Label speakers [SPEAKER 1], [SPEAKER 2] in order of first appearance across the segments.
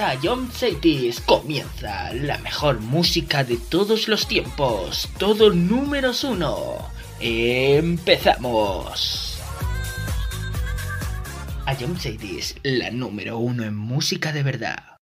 [SPEAKER 1] A John Cities. Comienza la mejor música de todos los tiempos. Todo números uno. Empezamos. A John Cities, la número uno en música de verdad.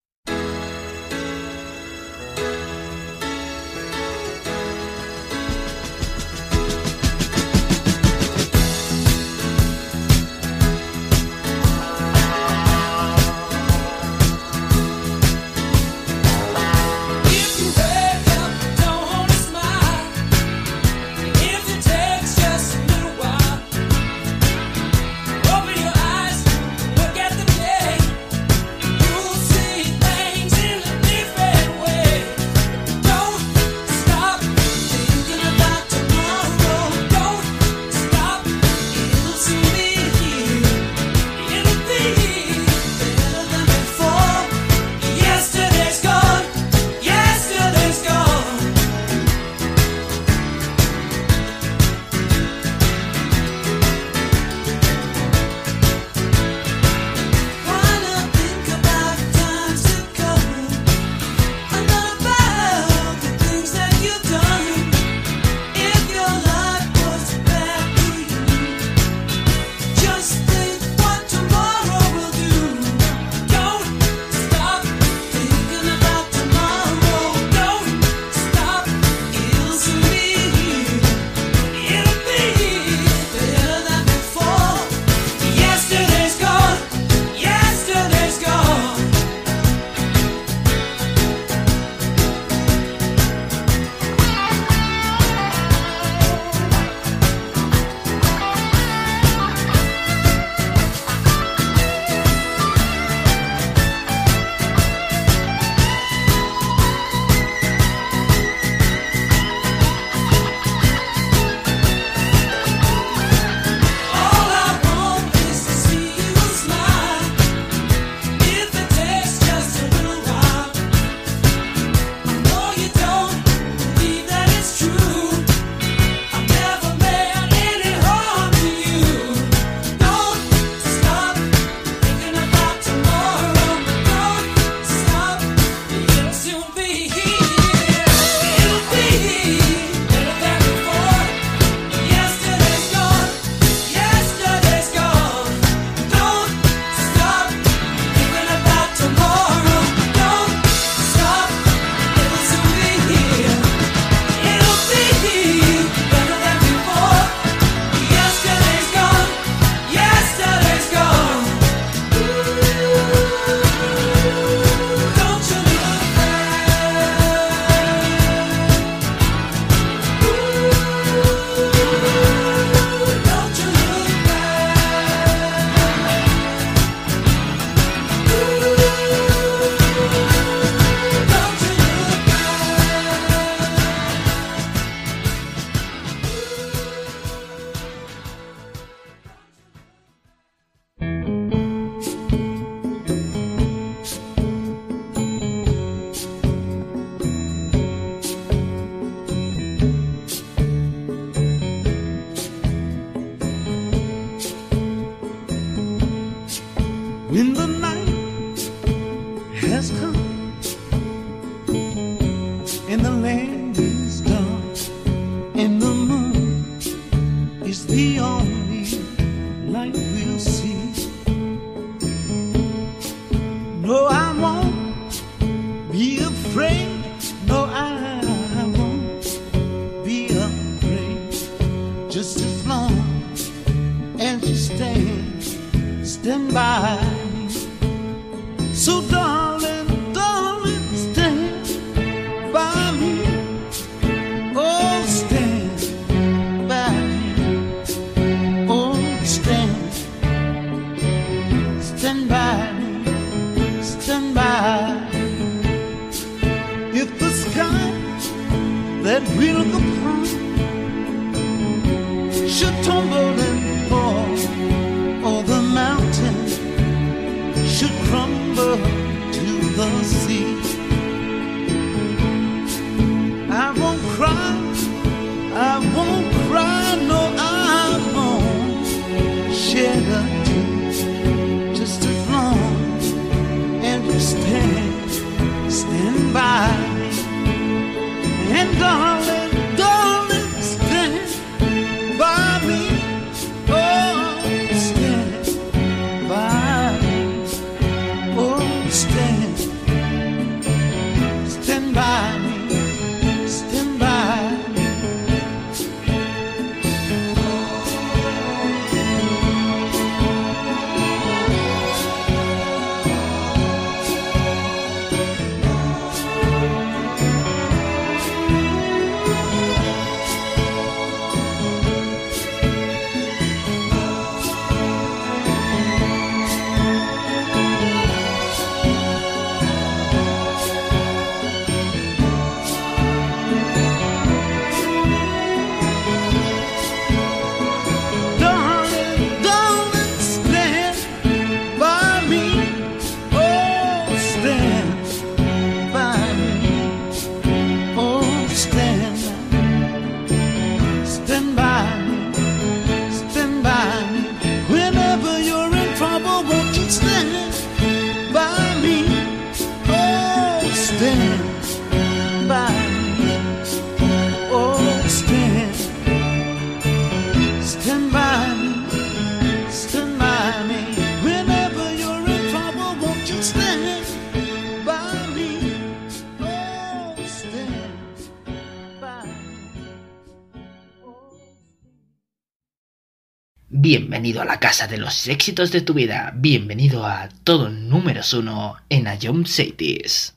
[SPEAKER 2] Bienvenido a la casa de los éxitos de tu vida. Bienvenido a todo números uno en Ayom Cities.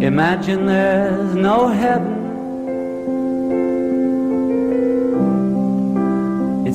[SPEAKER 3] Imagine there's no heaven.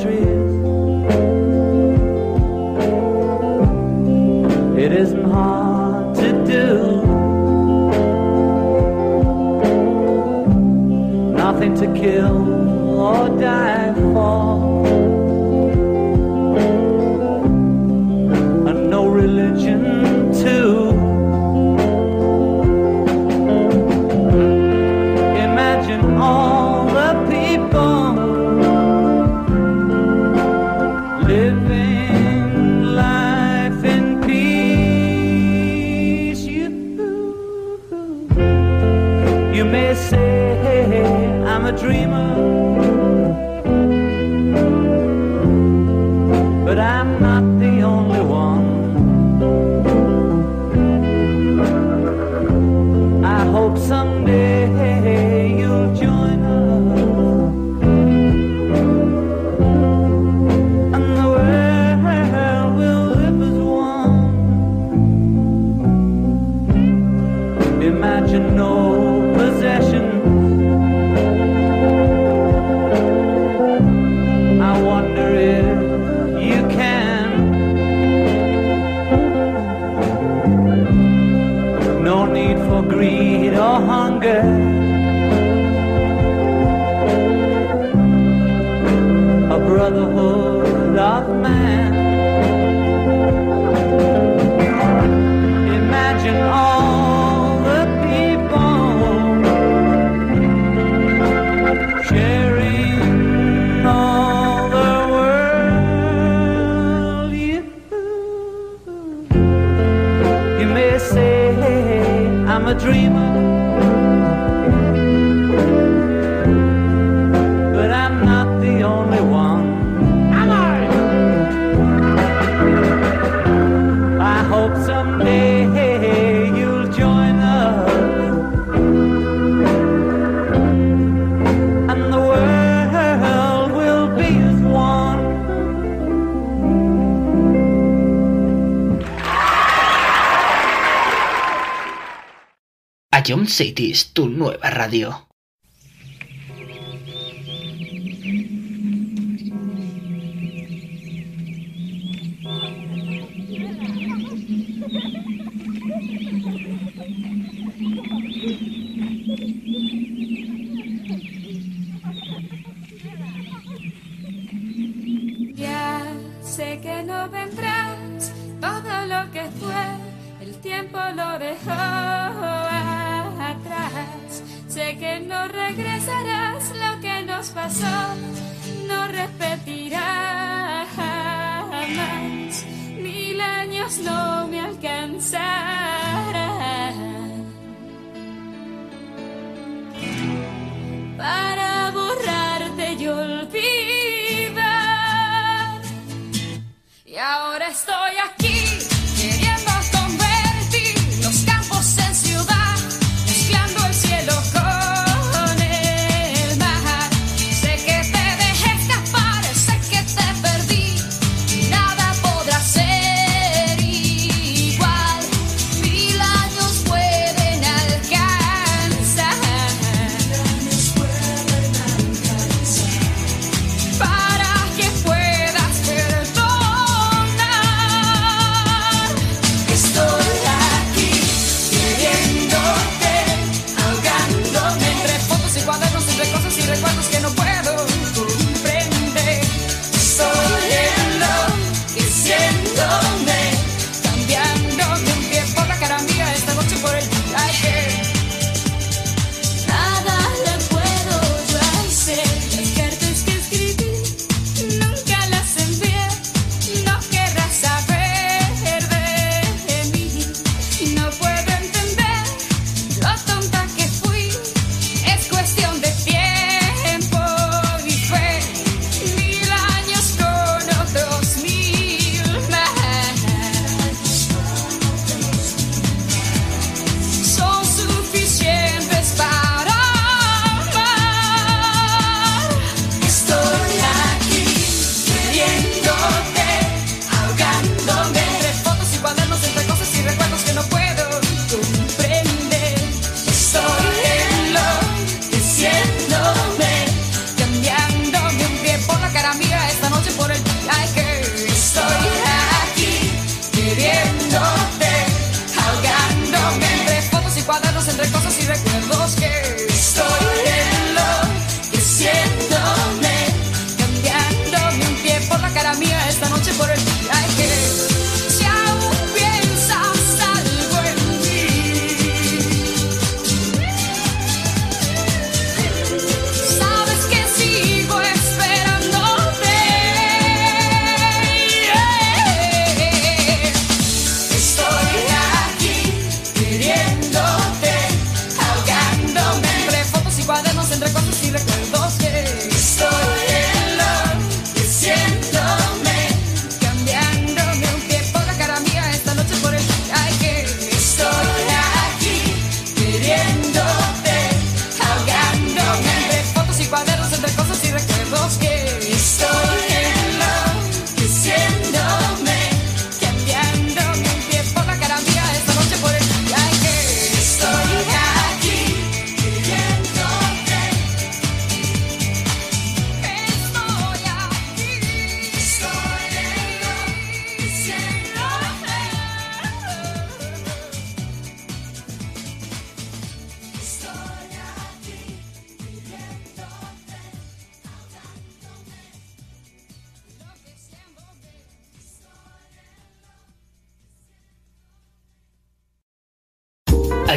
[SPEAKER 3] countries. It isn't hard to do. Nothing to kill
[SPEAKER 2] Cities, tu nueva radio.
[SPEAKER 4] Ya sé que no vendrás, todo lo que fue, el tiempo lo dejó Sé que no regresarás, lo que nos pasó no repetirá jamás. Mil años no me alcanzarán para borrarte y olvidar. Y ahora estoy aquí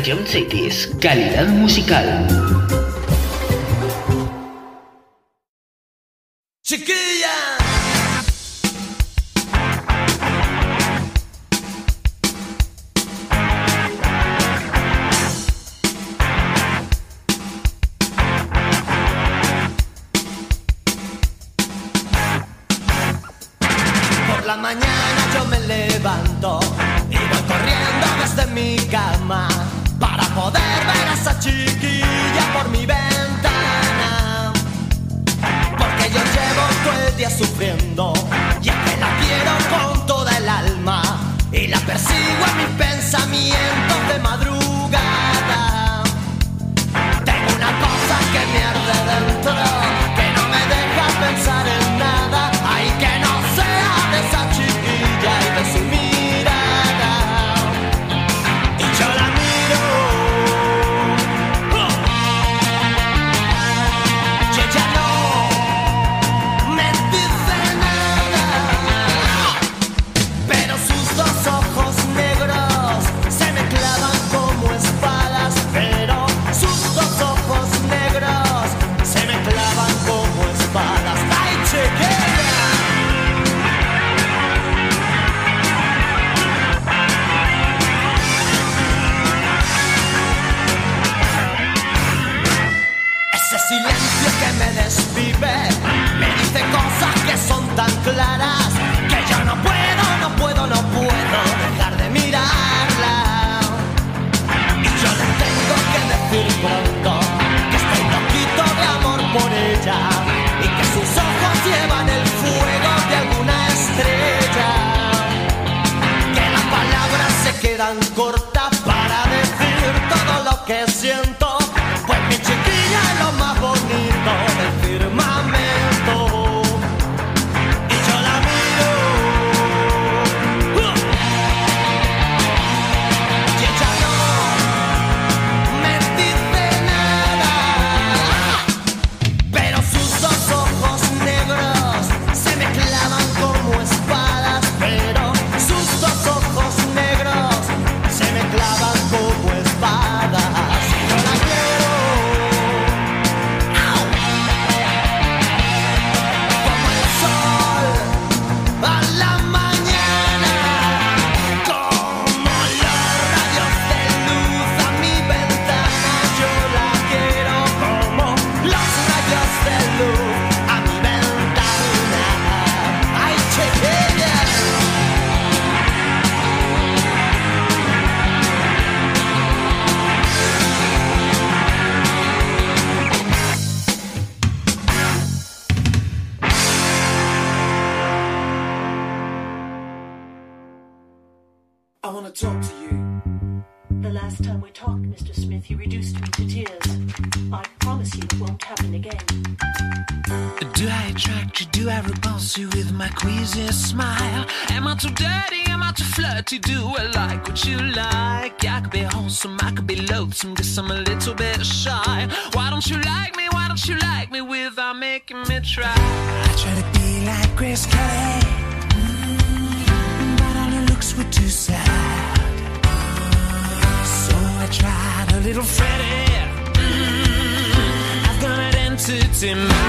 [SPEAKER 5] Cities, calidad musical.
[SPEAKER 6] you
[SPEAKER 7] do. I like what you like. I could be wholesome, I could be loathsome. Guess I'm a little bit shy. Why don't you like me? Why don't you like me without making me try? I try to be like Grace Kelly, mm -hmm. but all her looks were too sad. So I tried a little Freddie. Mm -hmm. I've got an entity.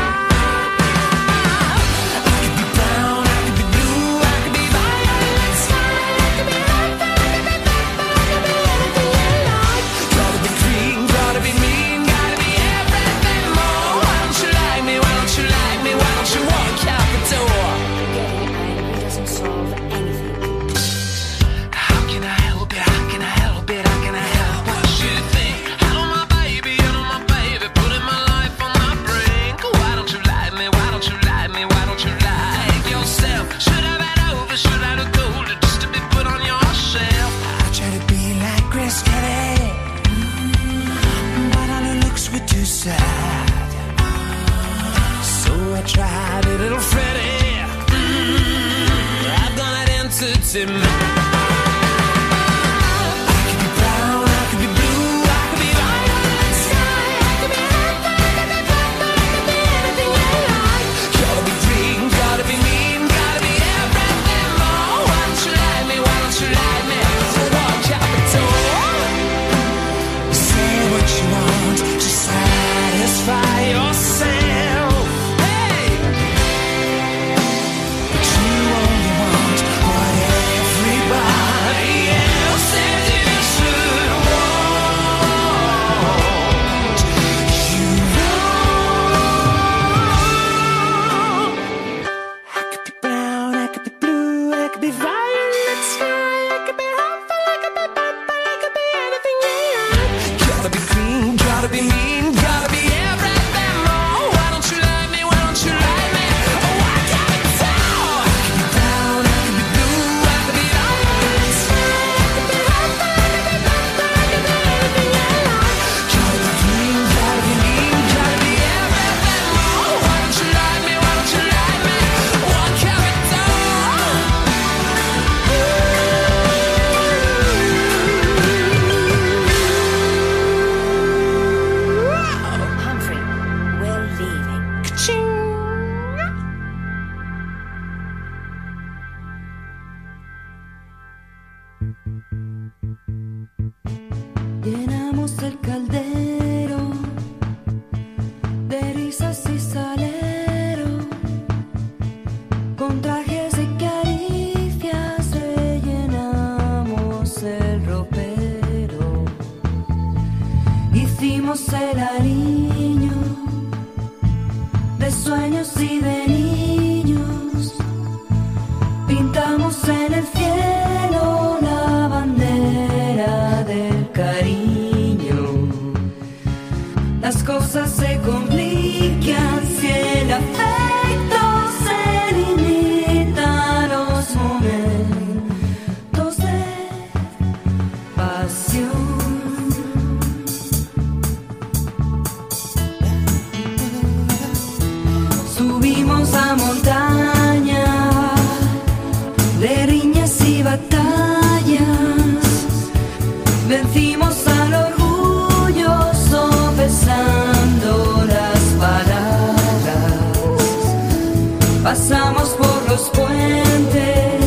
[SPEAKER 8] Pasamos por los puentes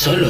[SPEAKER 5] solo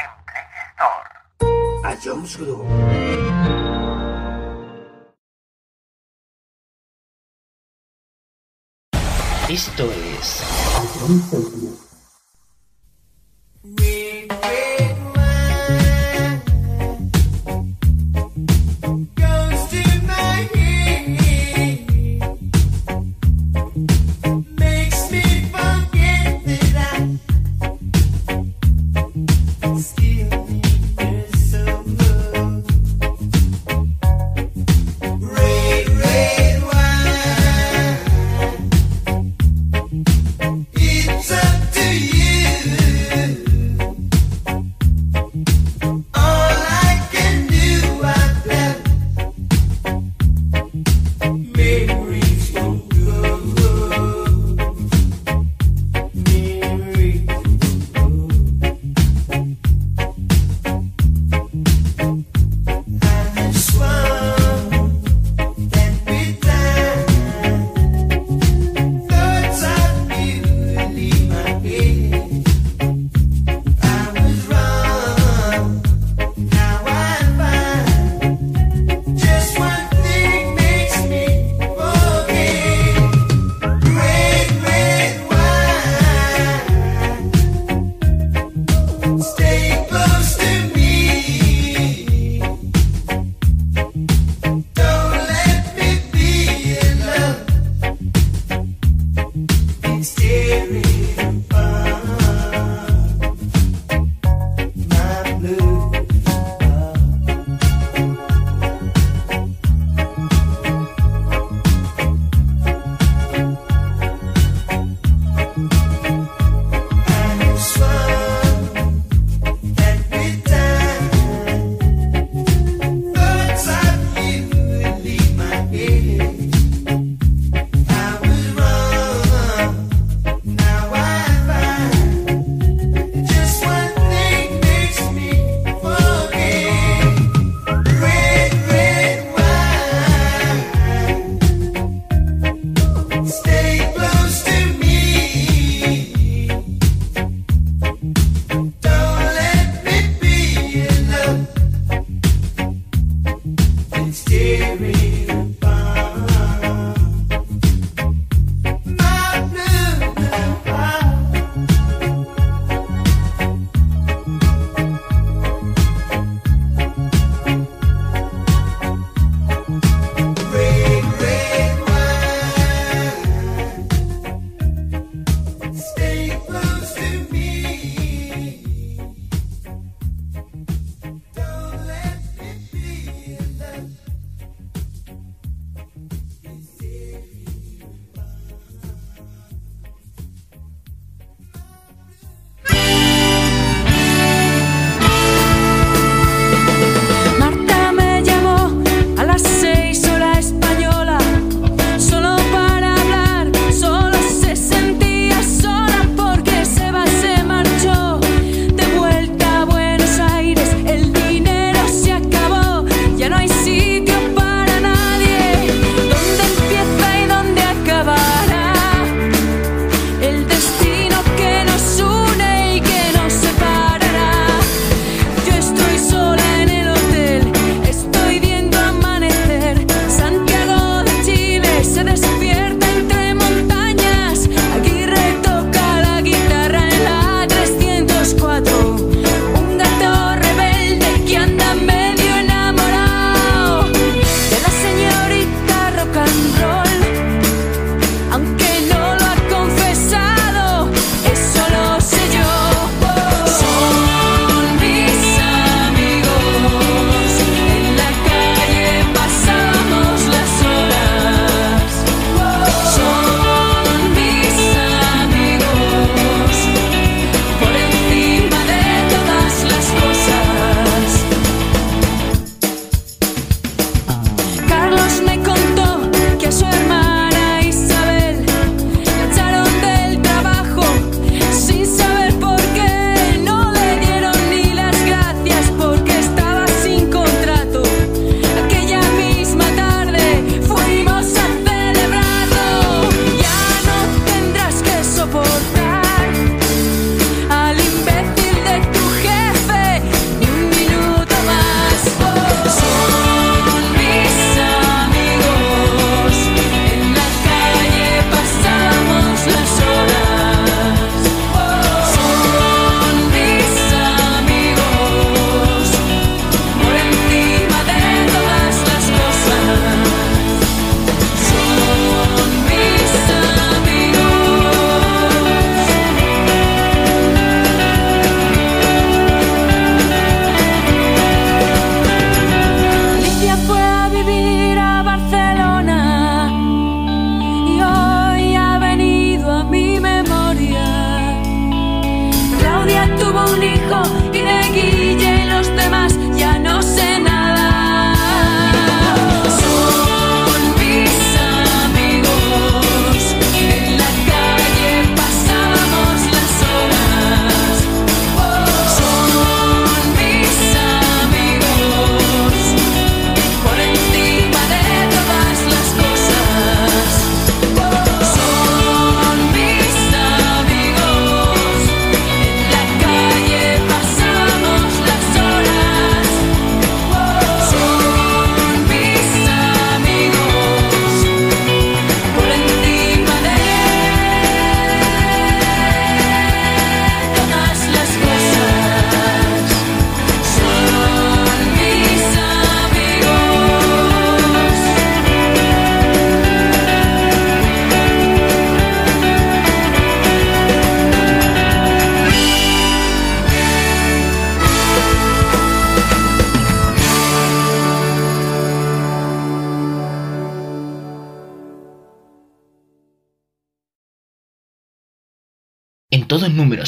[SPEAKER 2] Esto es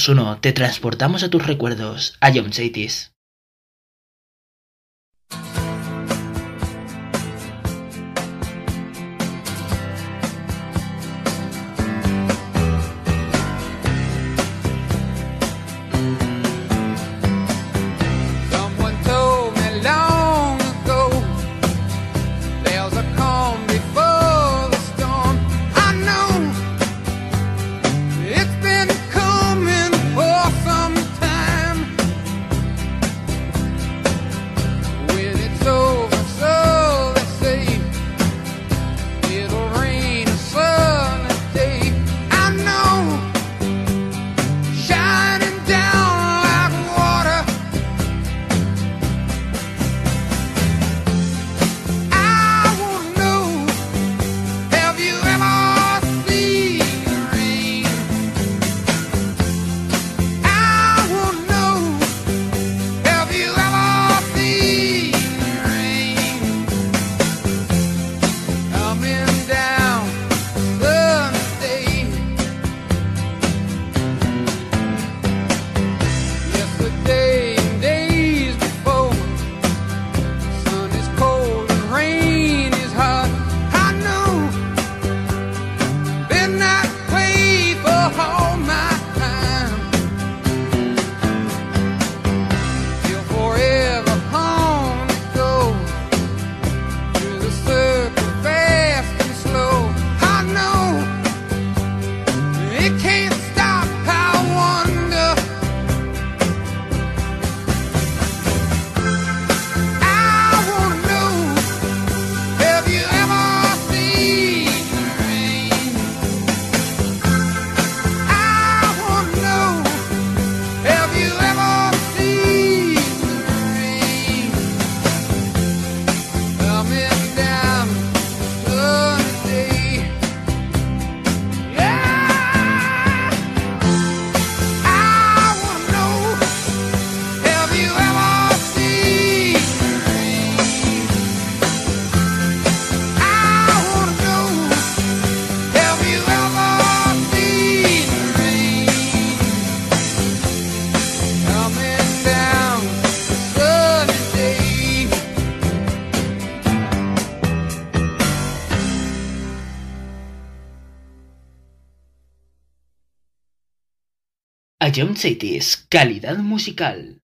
[SPEAKER 9] 1, te transportamos a tus recuerdos, a John Chaitis. Ion Cities, calidad musical.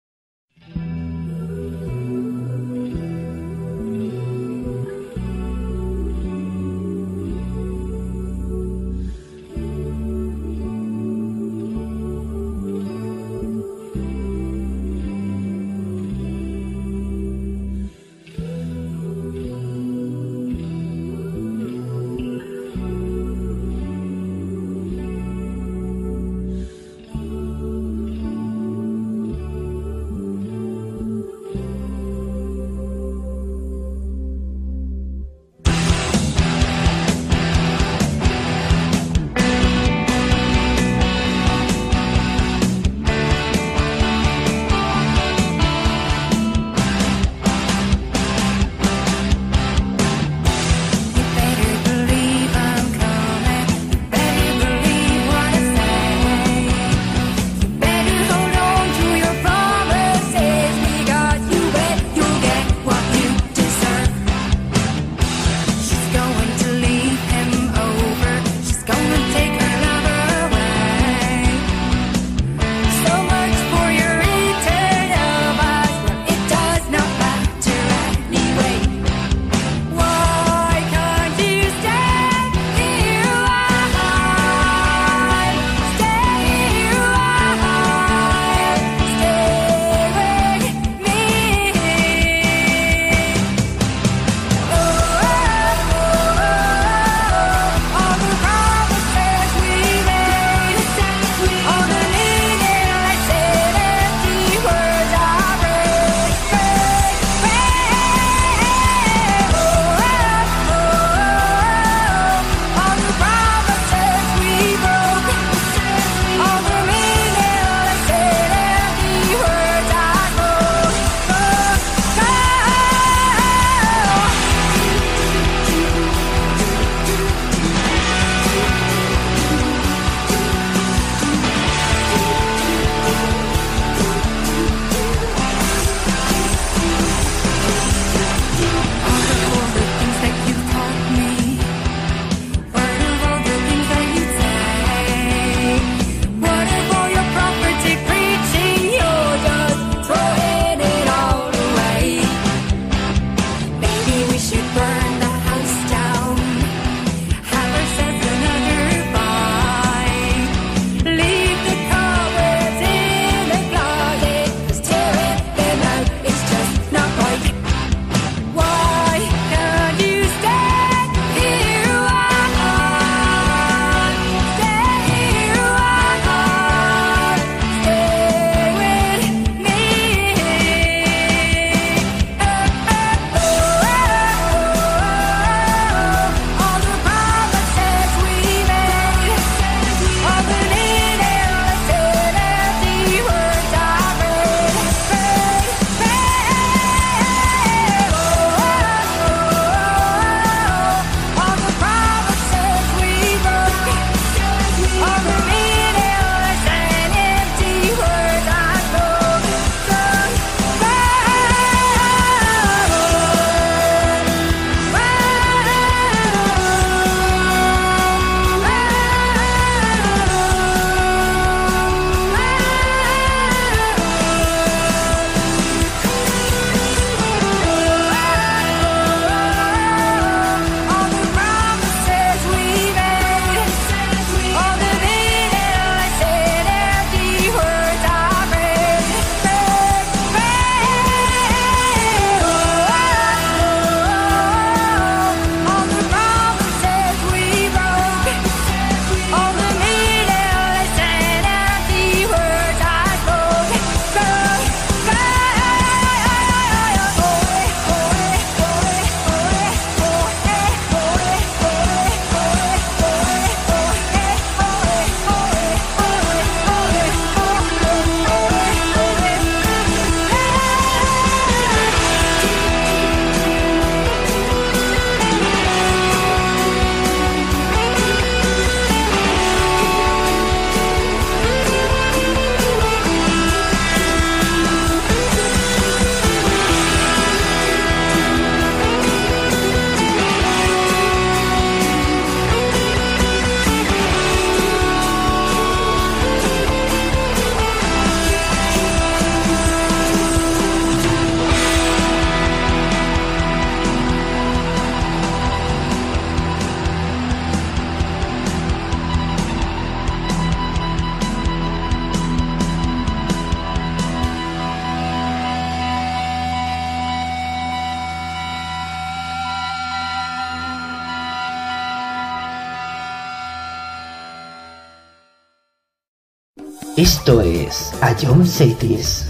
[SPEAKER 5] Esto es A John Cities.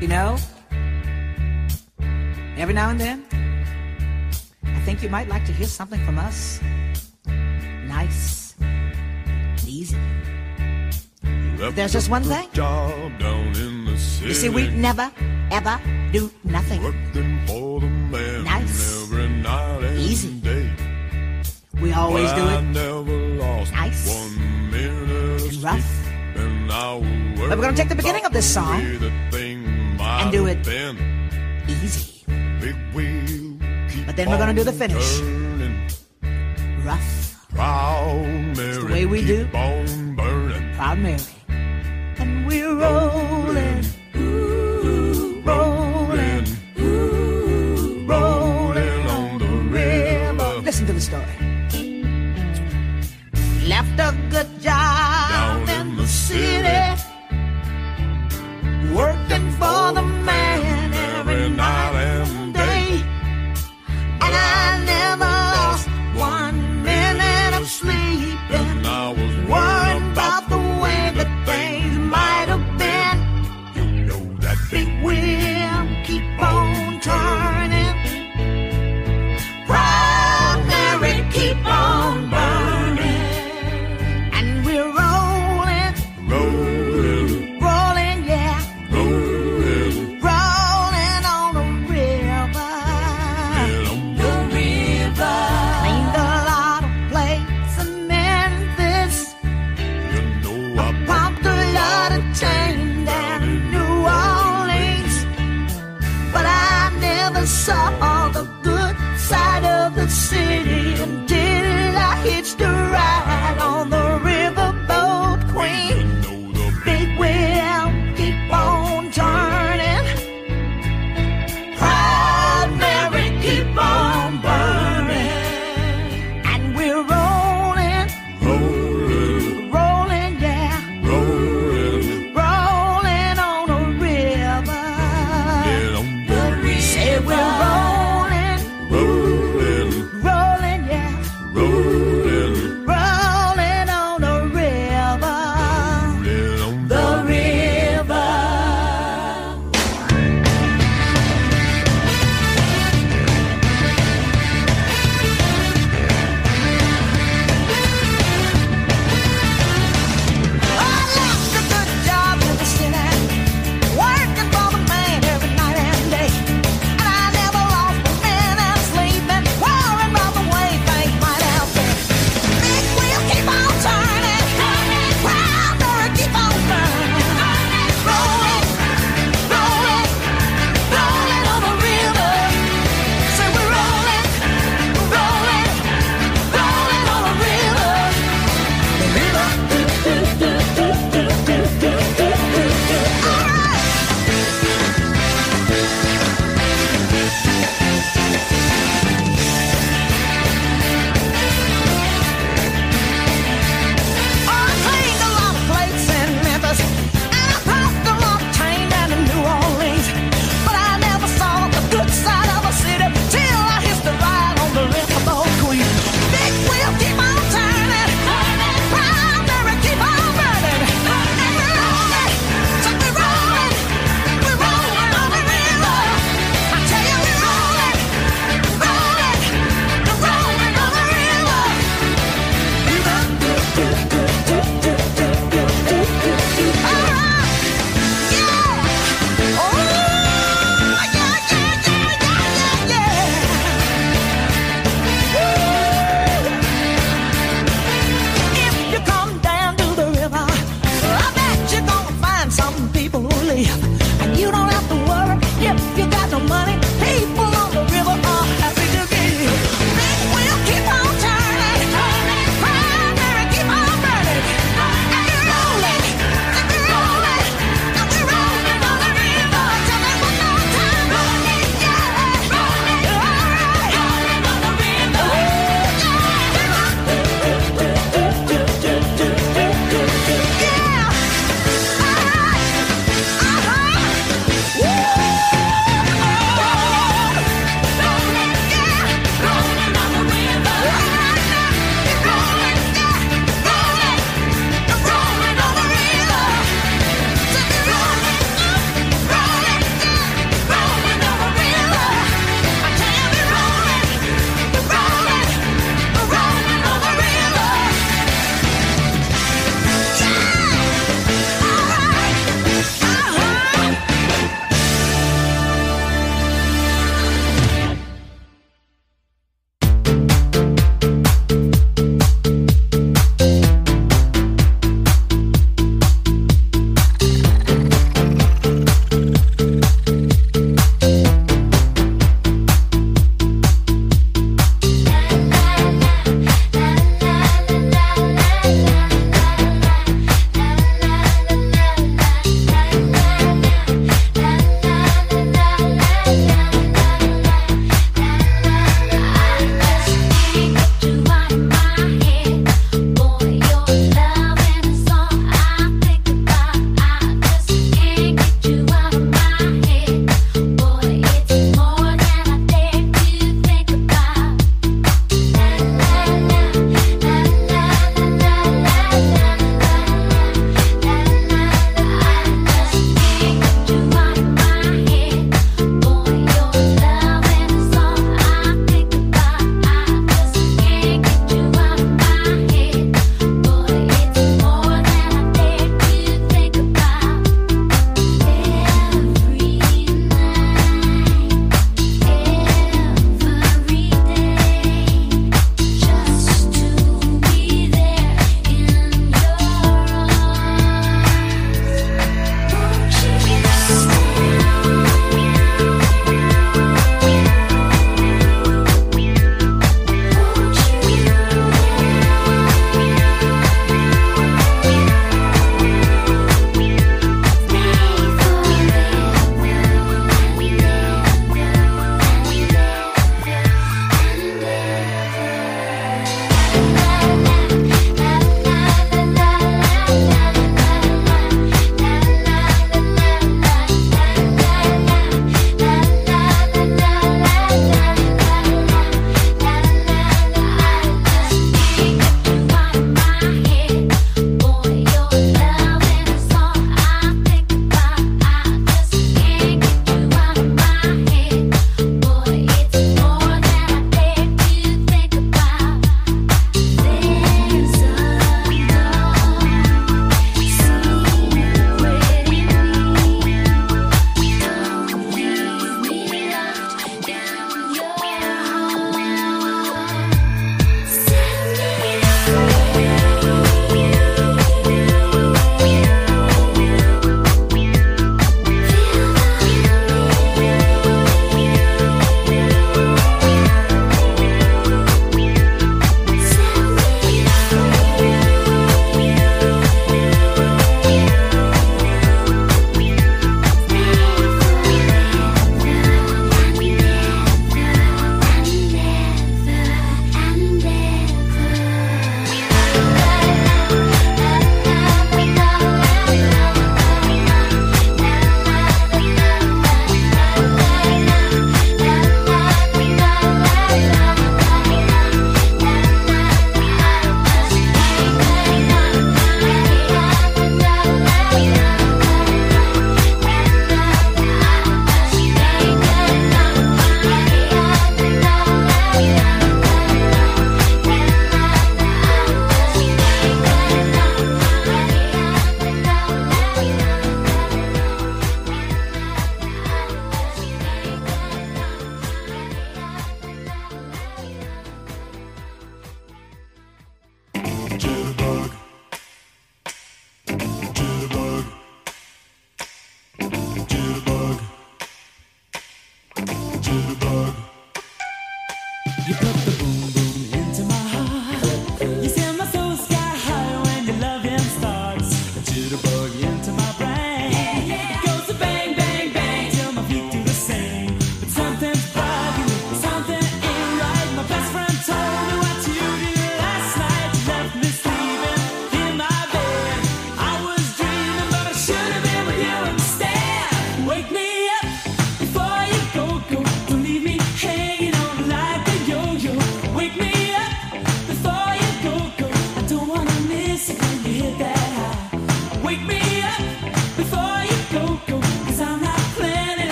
[SPEAKER 10] You know, every now and then, I think you might like to hear something from us. Nice and easy. But there's just one thing.
[SPEAKER 11] Job down in the city.
[SPEAKER 10] You see, we never, ever do nothing. we always
[SPEAKER 11] well,
[SPEAKER 10] do it. Nice. And rough. But we're going to take the beginning of this song and do it
[SPEAKER 11] been.
[SPEAKER 10] easy. But then we're going to do the finish.
[SPEAKER 11] Turning.
[SPEAKER 10] Rough.
[SPEAKER 11] Proud Mary.
[SPEAKER 10] It's the way we do. Proud Mary. And we're rolling.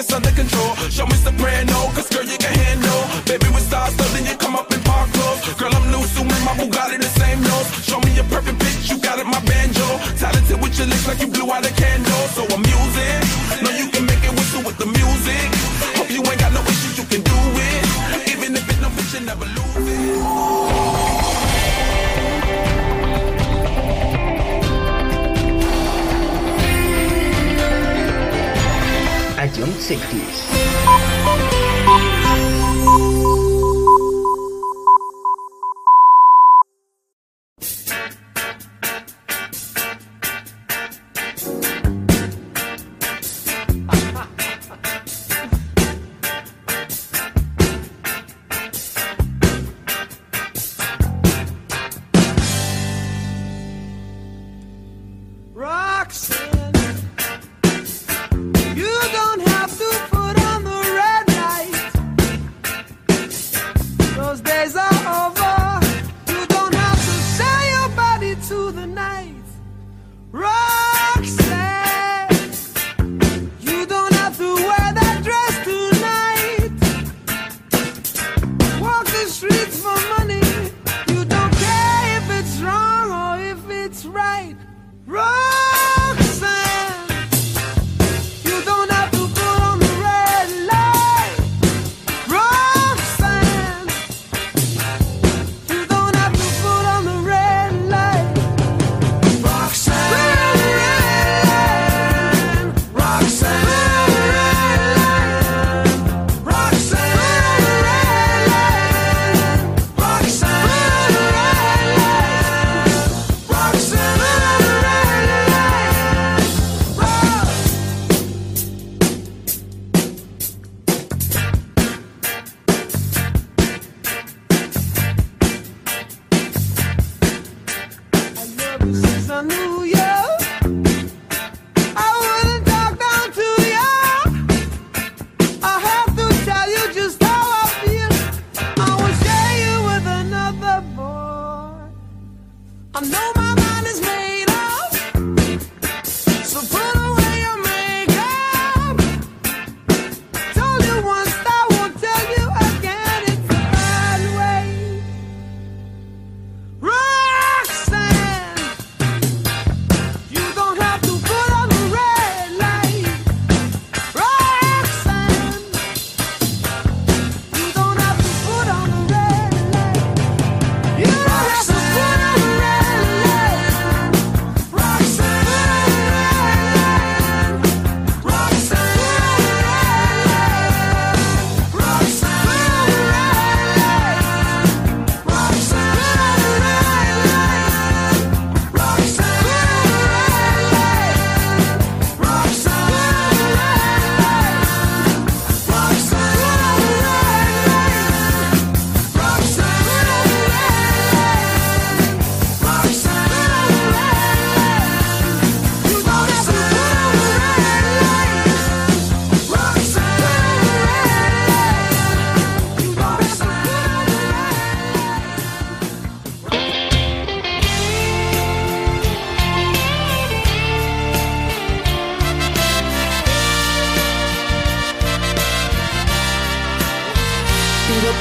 [SPEAKER 12] it's
[SPEAKER 13] under control. Show me
[SPEAKER 14] some
[SPEAKER 15] praise.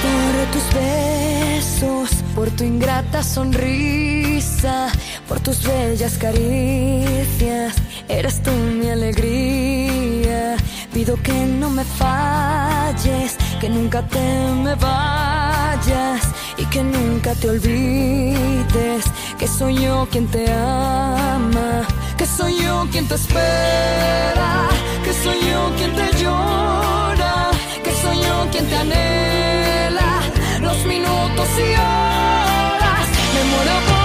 [SPEAKER 15] Por tus besos, por tu ingrata sonrisa, por tus bellas caricias, eres tú mi alegría. Pido que no me falles, que nunca te me vayas y que nunca te olvides que soy yo quien te ama, que soy yo quien te espera, que soy yo quien te llora, que soy yo quien te anhela los minutos y horas. Me muero por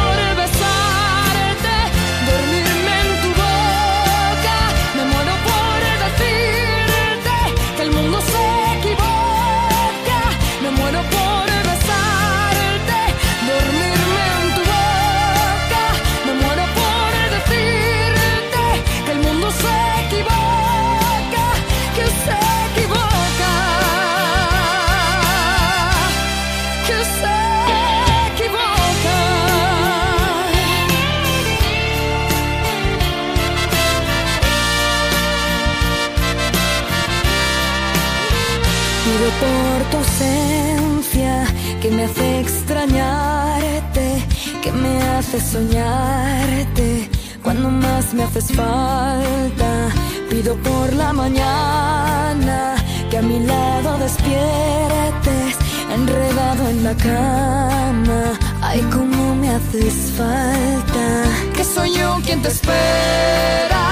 [SPEAKER 8] soñarte cuando más me haces falta. Pido por la mañana que a mi lado despiertes, enredado en la cama. Ay, cómo me haces falta. Que soy yo quien te espera,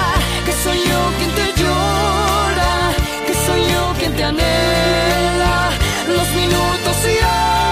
[SPEAKER 8] que soy yo quien te llora, que soy yo quien te anhela. Los minutos y horas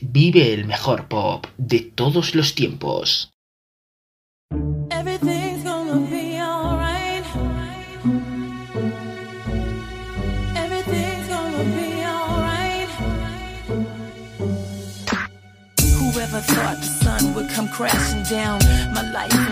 [SPEAKER 5] Vive el mejor pop de todos los tiempos.
[SPEAKER 16] Crashing down? My life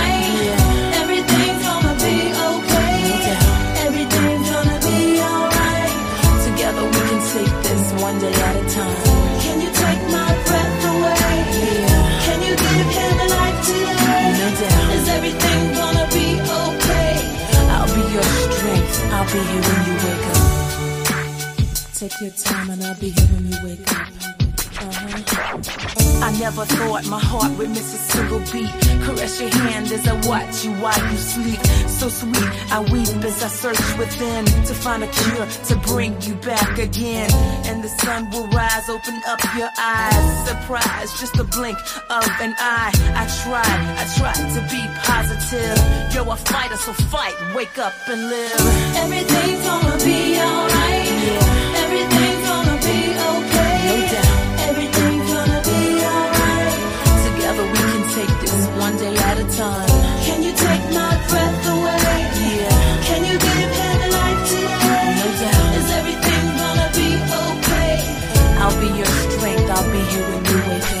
[SPEAKER 16] Your time and I'll be here when you wake up. Uh-huh. I never thought my heart would miss a single beat. Caress your hand as I watch you while you sleep. So sweet, I weep as I search within to find a cure to bring you back again. And the sun will rise, open up your eyes. Surprise, just a blink of an eye. I tried, I tried to be positive. You're a fighter, so fight, wake up and live.
[SPEAKER 4] Everything's gonna be alright. Everything's gonna be okay.
[SPEAKER 16] No doubt.
[SPEAKER 4] Everything's gonna be alright.
[SPEAKER 16] Together we can take this one day at a time.
[SPEAKER 4] Can you take my breath away?
[SPEAKER 16] Yeah. Be okay? No doubt, everything gonna be alright.
[SPEAKER 4] Together we can take this one day at a time. Can you take my breath away?
[SPEAKER 16] Yeah,
[SPEAKER 4] can you give an idea too?
[SPEAKER 16] No doubt
[SPEAKER 4] Is everything gonna be okay?
[SPEAKER 16] I'll be your strength. I'll be here when you wake up.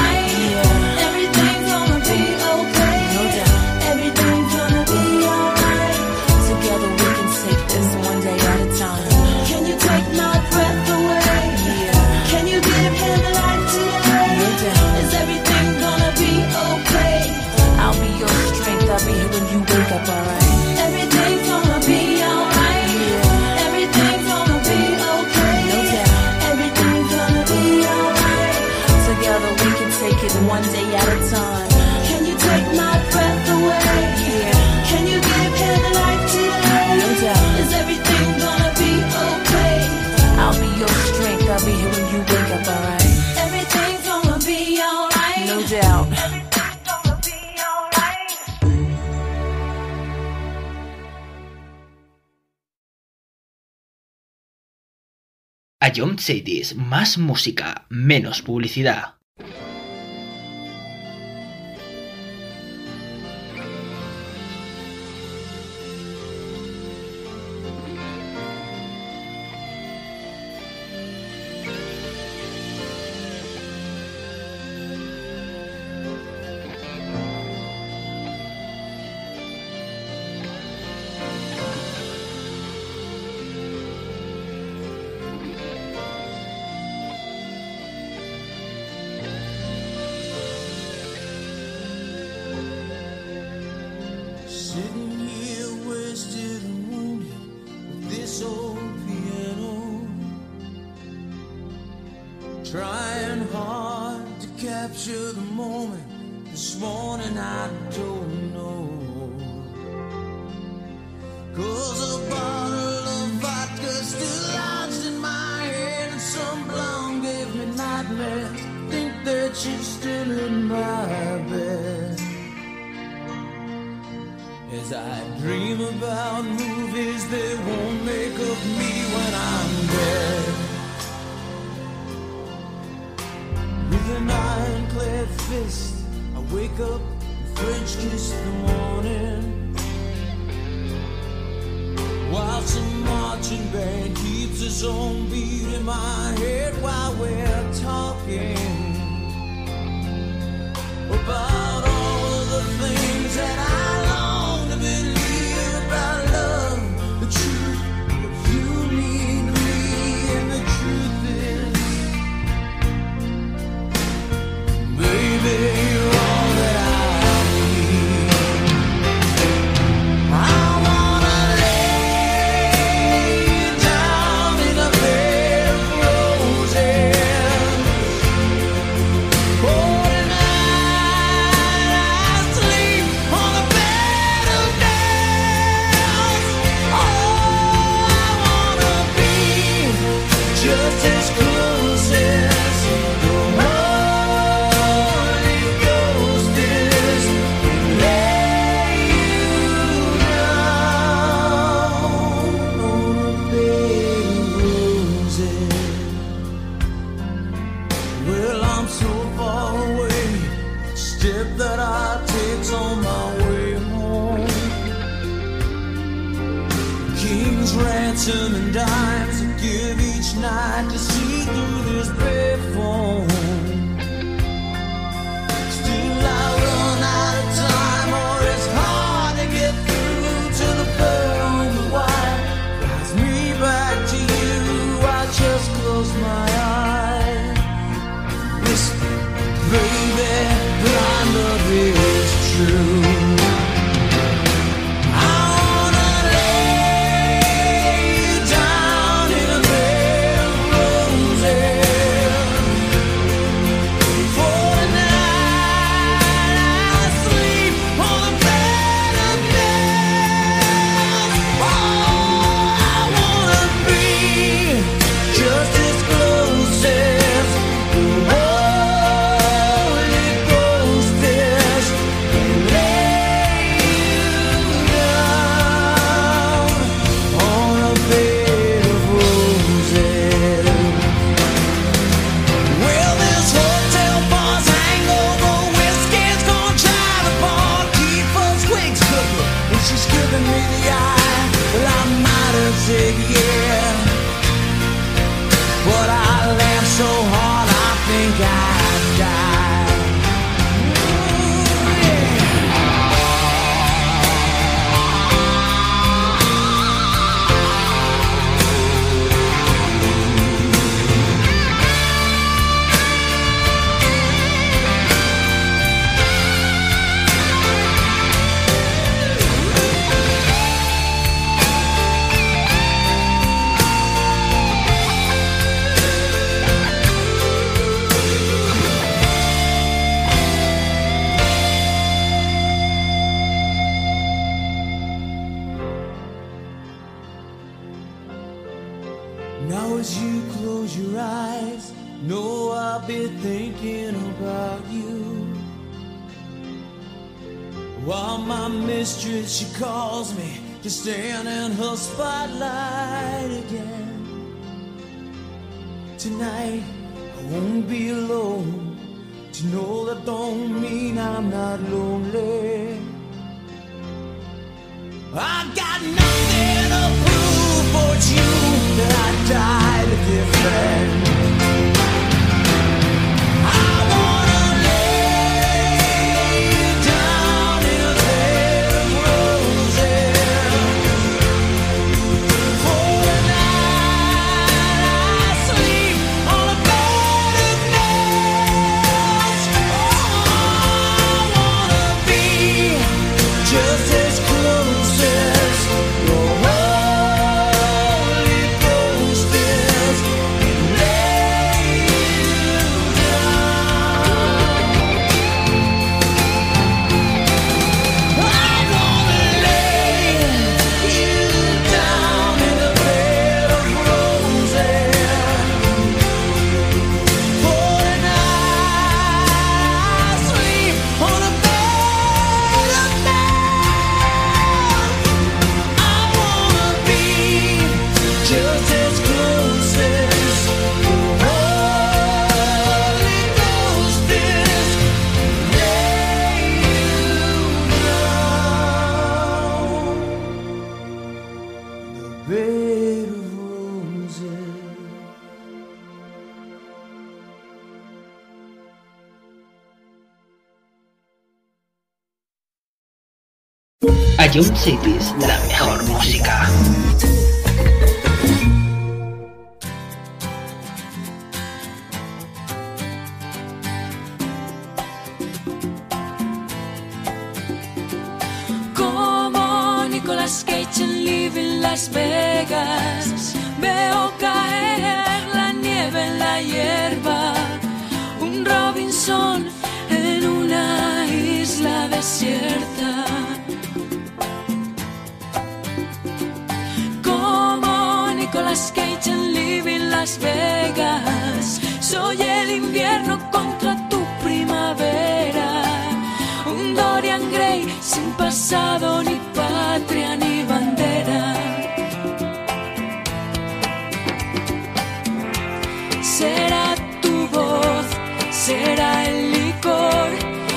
[SPEAKER 5] Jump Cities, más música, menos publicidad.
[SPEAKER 1] I dream about movies they won't make of me when I'm dead. With an ironclad fist, I wake up and French kiss in the morning. While some marching band keeps its own beat in my head while we're talking about. calls me to stand in her spotlight again. Tonight, I won't be alone. To know that don't mean I'm not lonely. I've got nothing to prove for you that I died a different.
[SPEAKER 5] Ion Cities, la mejor música.
[SPEAKER 8] Como Nicolas Cage en Living Las Vegas, veo caer la nieve en la hierba. Un Robinson en una isla desierta. Nicolas Cage en Living Las Vegas, soy el invierno contra tu primavera. Un Dorian Gray sin pasado, ni patria, ni bandera. Será tu voz, será el licor,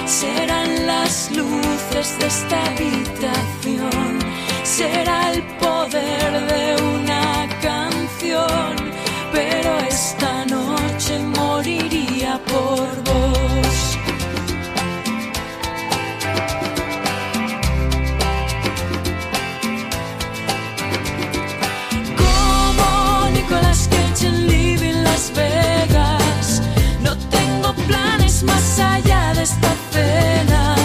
[SPEAKER 8] serán las luces de esta habitación, será el poder de una pero esta noche moriría por vos. Como Nicolas Cage en Living Las Vegas. No tengo planes más allá de esta cena.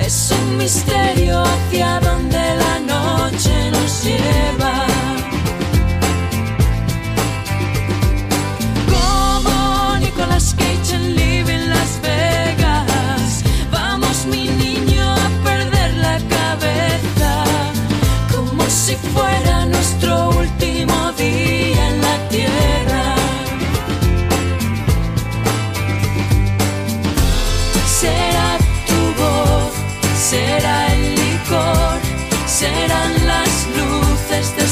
[SPEAKER 8] Es un misterio hacia donde la noche nos lleva. Si fuera nuestro último día en la tierra. Será tu voz, será el licor, serán las luces de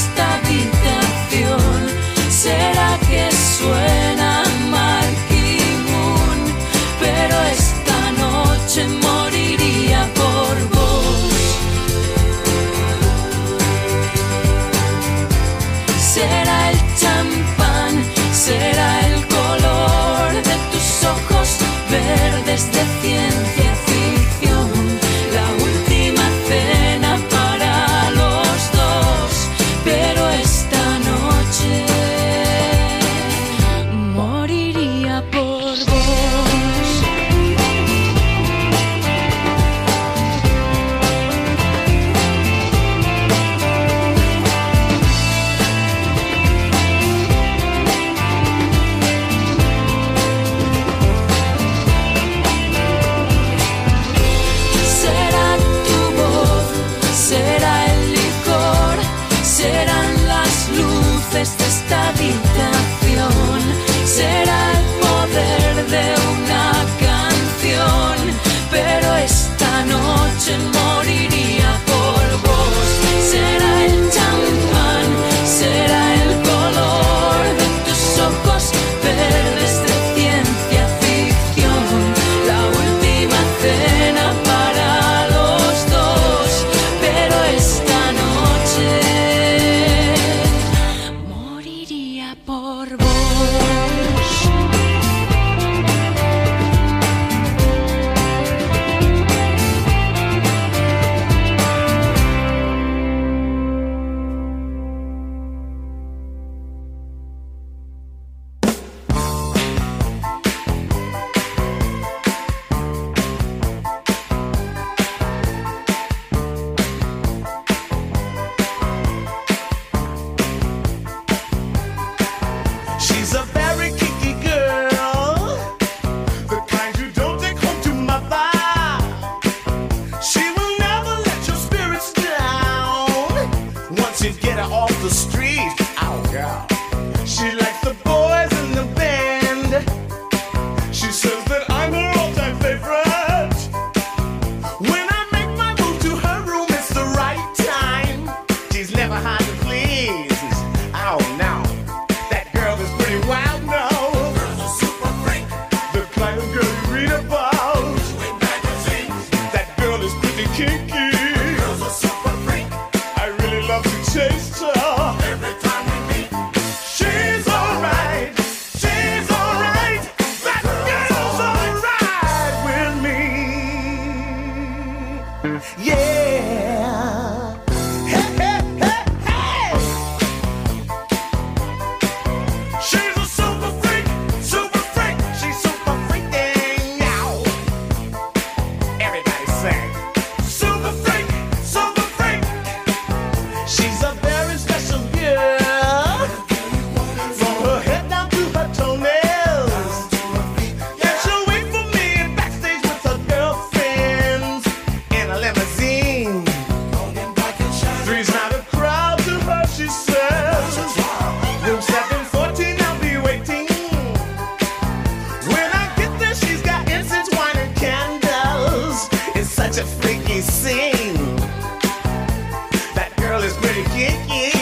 [SPEAKER 5] is pretty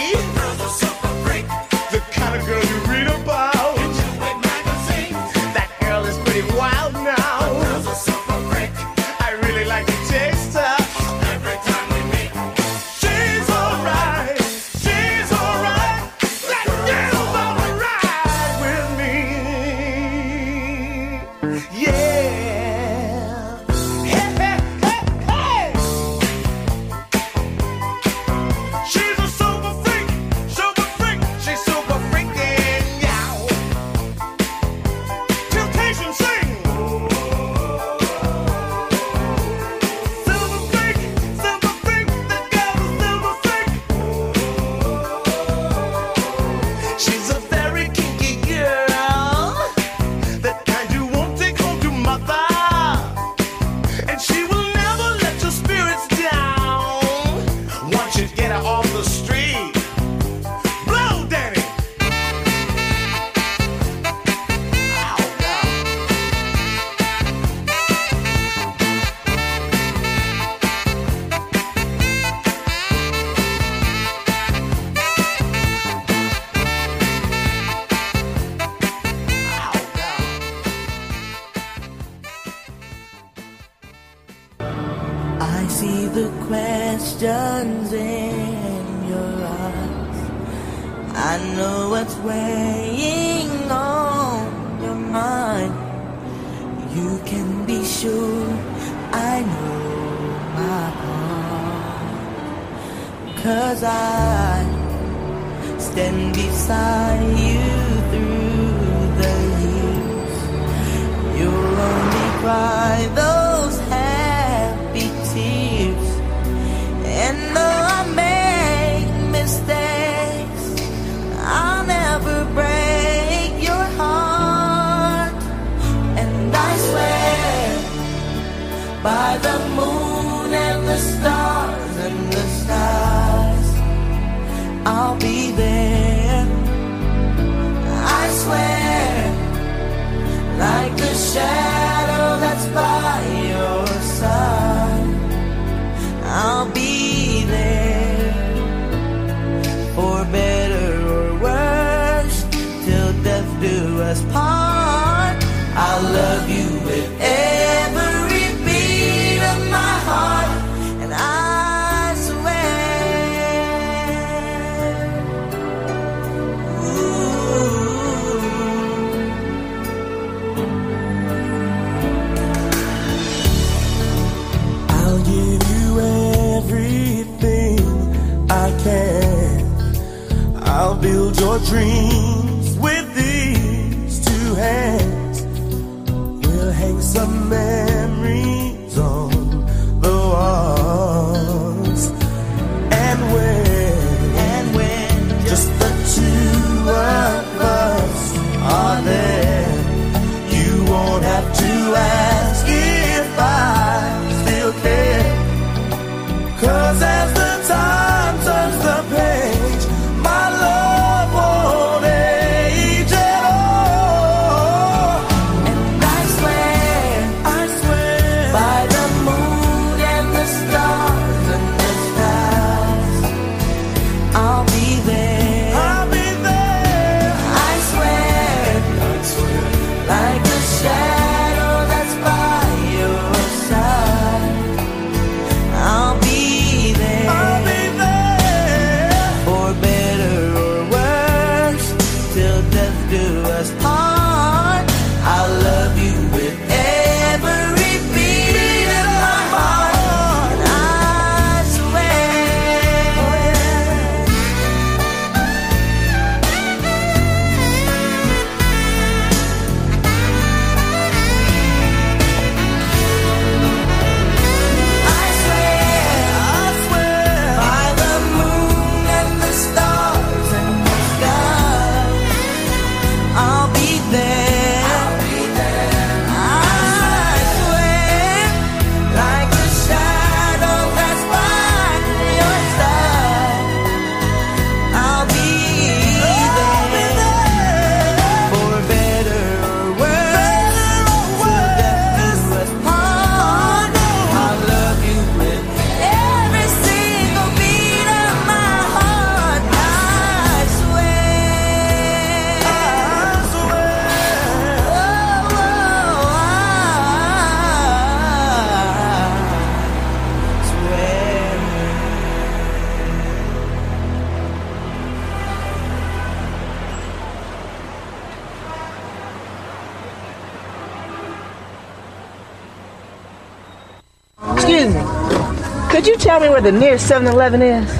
[SPEAKER 10] where the nearest 7 Eleven is?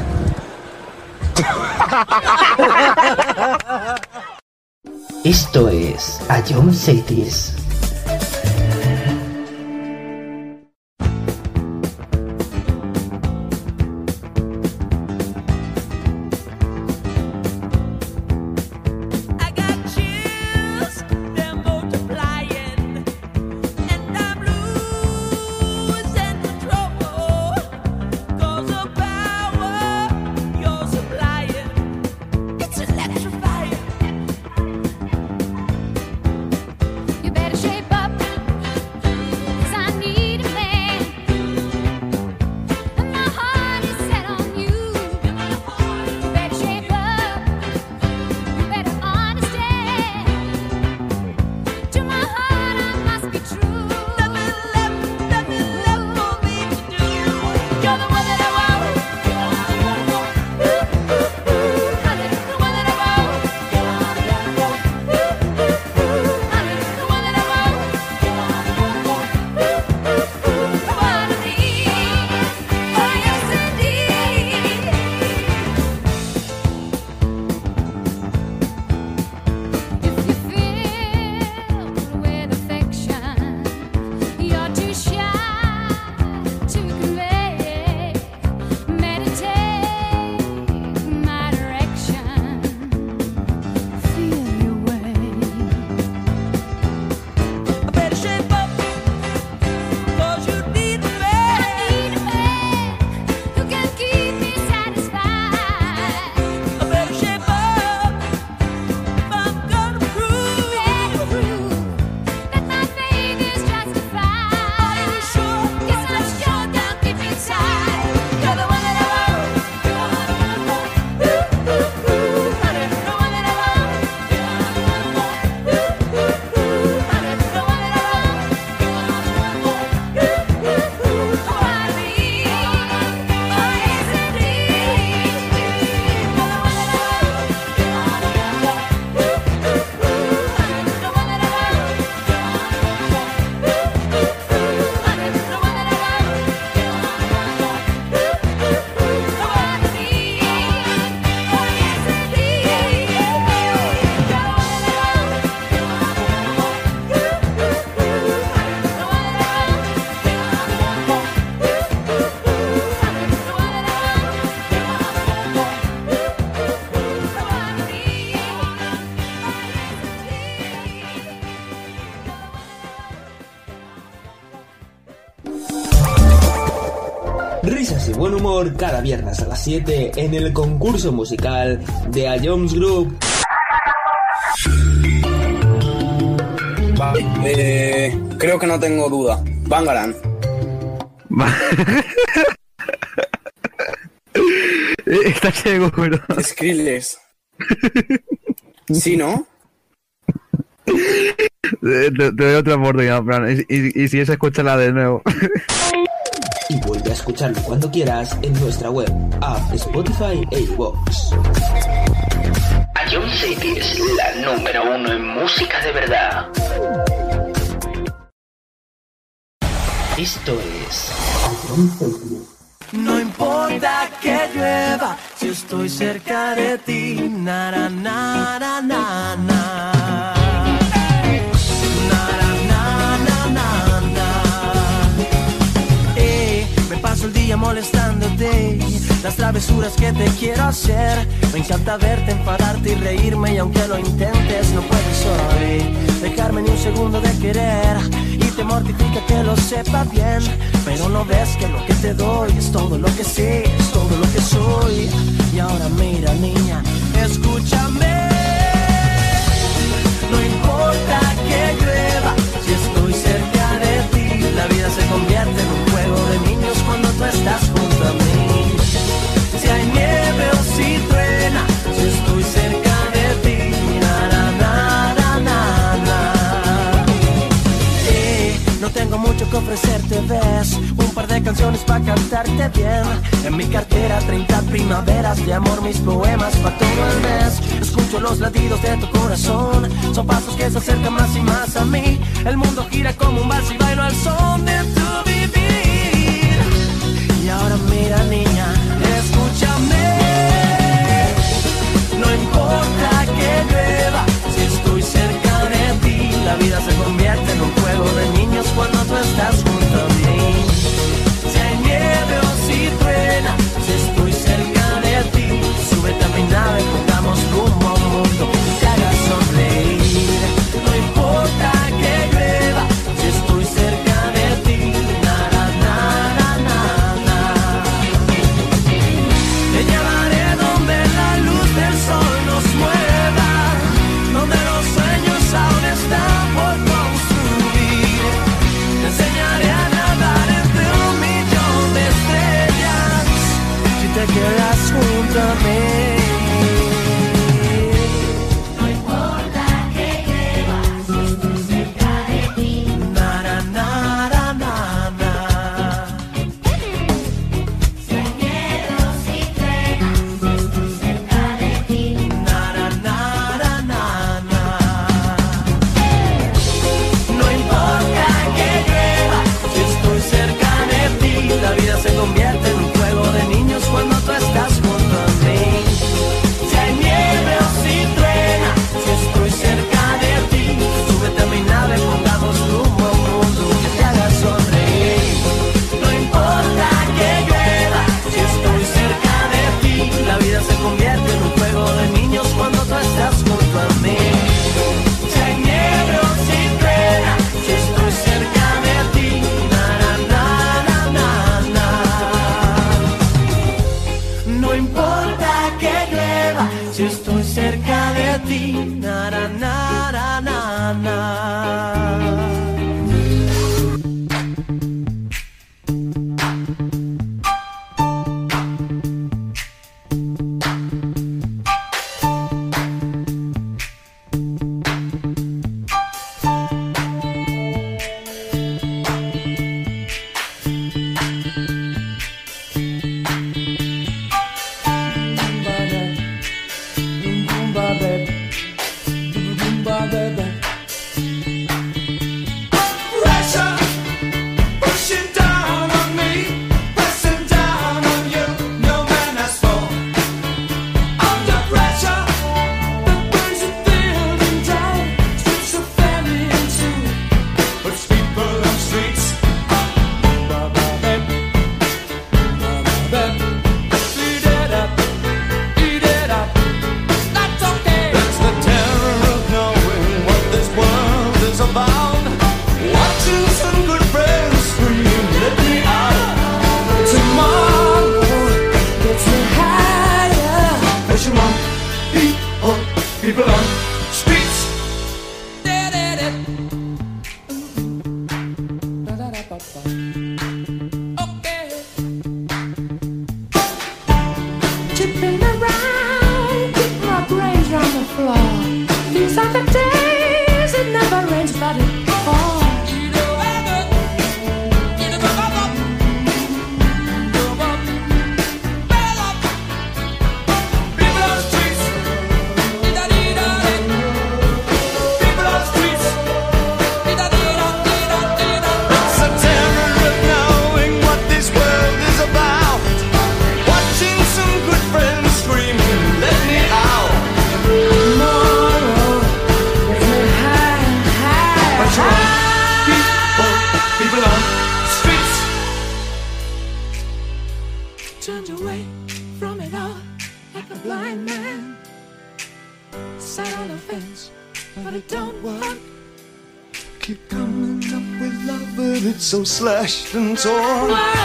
[SPEAKER 2] Esto es A John. Cada viernes a las 7 en el concurso musical de A Jones Group.
[SPEAKER 17] Eh, creo que no tengo duda. Bangaran.
[SPEAKER 18] ¿Estás seguro?
[SPEAKER 17] Skrillex. ¿Sí, no?
[SPEAKER 18] Te, te doy otra oportunidad, Fran. Y, y- y si es, escúchala de nuevo.
[SPEAKER 2] Y vuelve a escucharlo cuando quieras en nuestra web, app, Spotify e iVoox.
[SPEAKER 19] A John Cities, la número uno en música de verdad.
[SPEAKER 2] Esto es.
[SPEAKER 20] No importa que llueva, si estoy cerca de ti, nara, na, na. Nara, día molestándote, las travesuras que te quiero hacer. Me encanta verte, enfadarte y reírme, y aunque lo intentes, no puedes hoy dejarme ni un segundo de querer. Y te mortifica que lo sepa bien, pero no ves que lo que te doy es todo lo que sé, es todo lo que soy. Y ahora mira, niña, escúchame. No importa que llueva, si estoy cerca de ti, la vida se convierte en un juego de niños tú estás junto a mí. Si hay nieve o si truena, si estoy cerca de ti, na, na, na, no tengo mucho que ofrecerte, ves. Un par de canciones para cantarte bien. En mi cartera 30 primaveras de amor Mis poemas para todo el mes. Escucho los latidos de tu corazón. Son pasos que se acercan más y más a mí. El mundo gira como un vals y bailo al son de tu vivir ahora
[SPEAKER 1] mira niña, escúchame. No
[SPEAKER 21] importa que llueva, si estoy cerca de ti, la vida se convierte
[SPEAKER 1] en un juego de niños cuando tú estás slash and torn.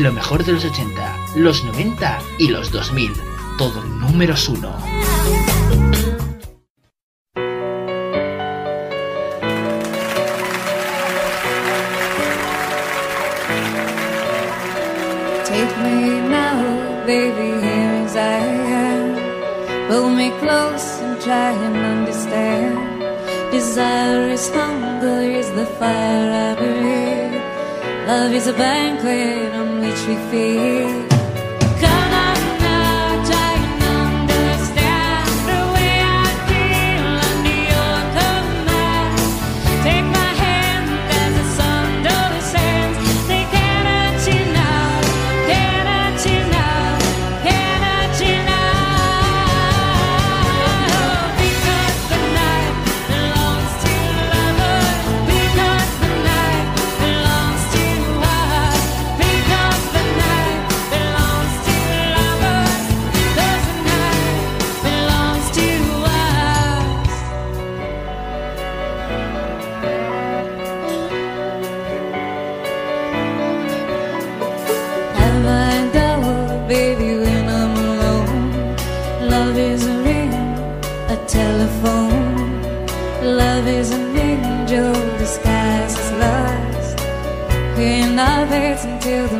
[SPEAKER 2] Lo mejor de los 80, los 90 y los 2000. Todo números uno.
[SPEAKER 4] Take me now, baby, as I am. Pull me close and try and understand. Desire is hunger, is the fire I breathe. Love is a banquet. We feel. feel the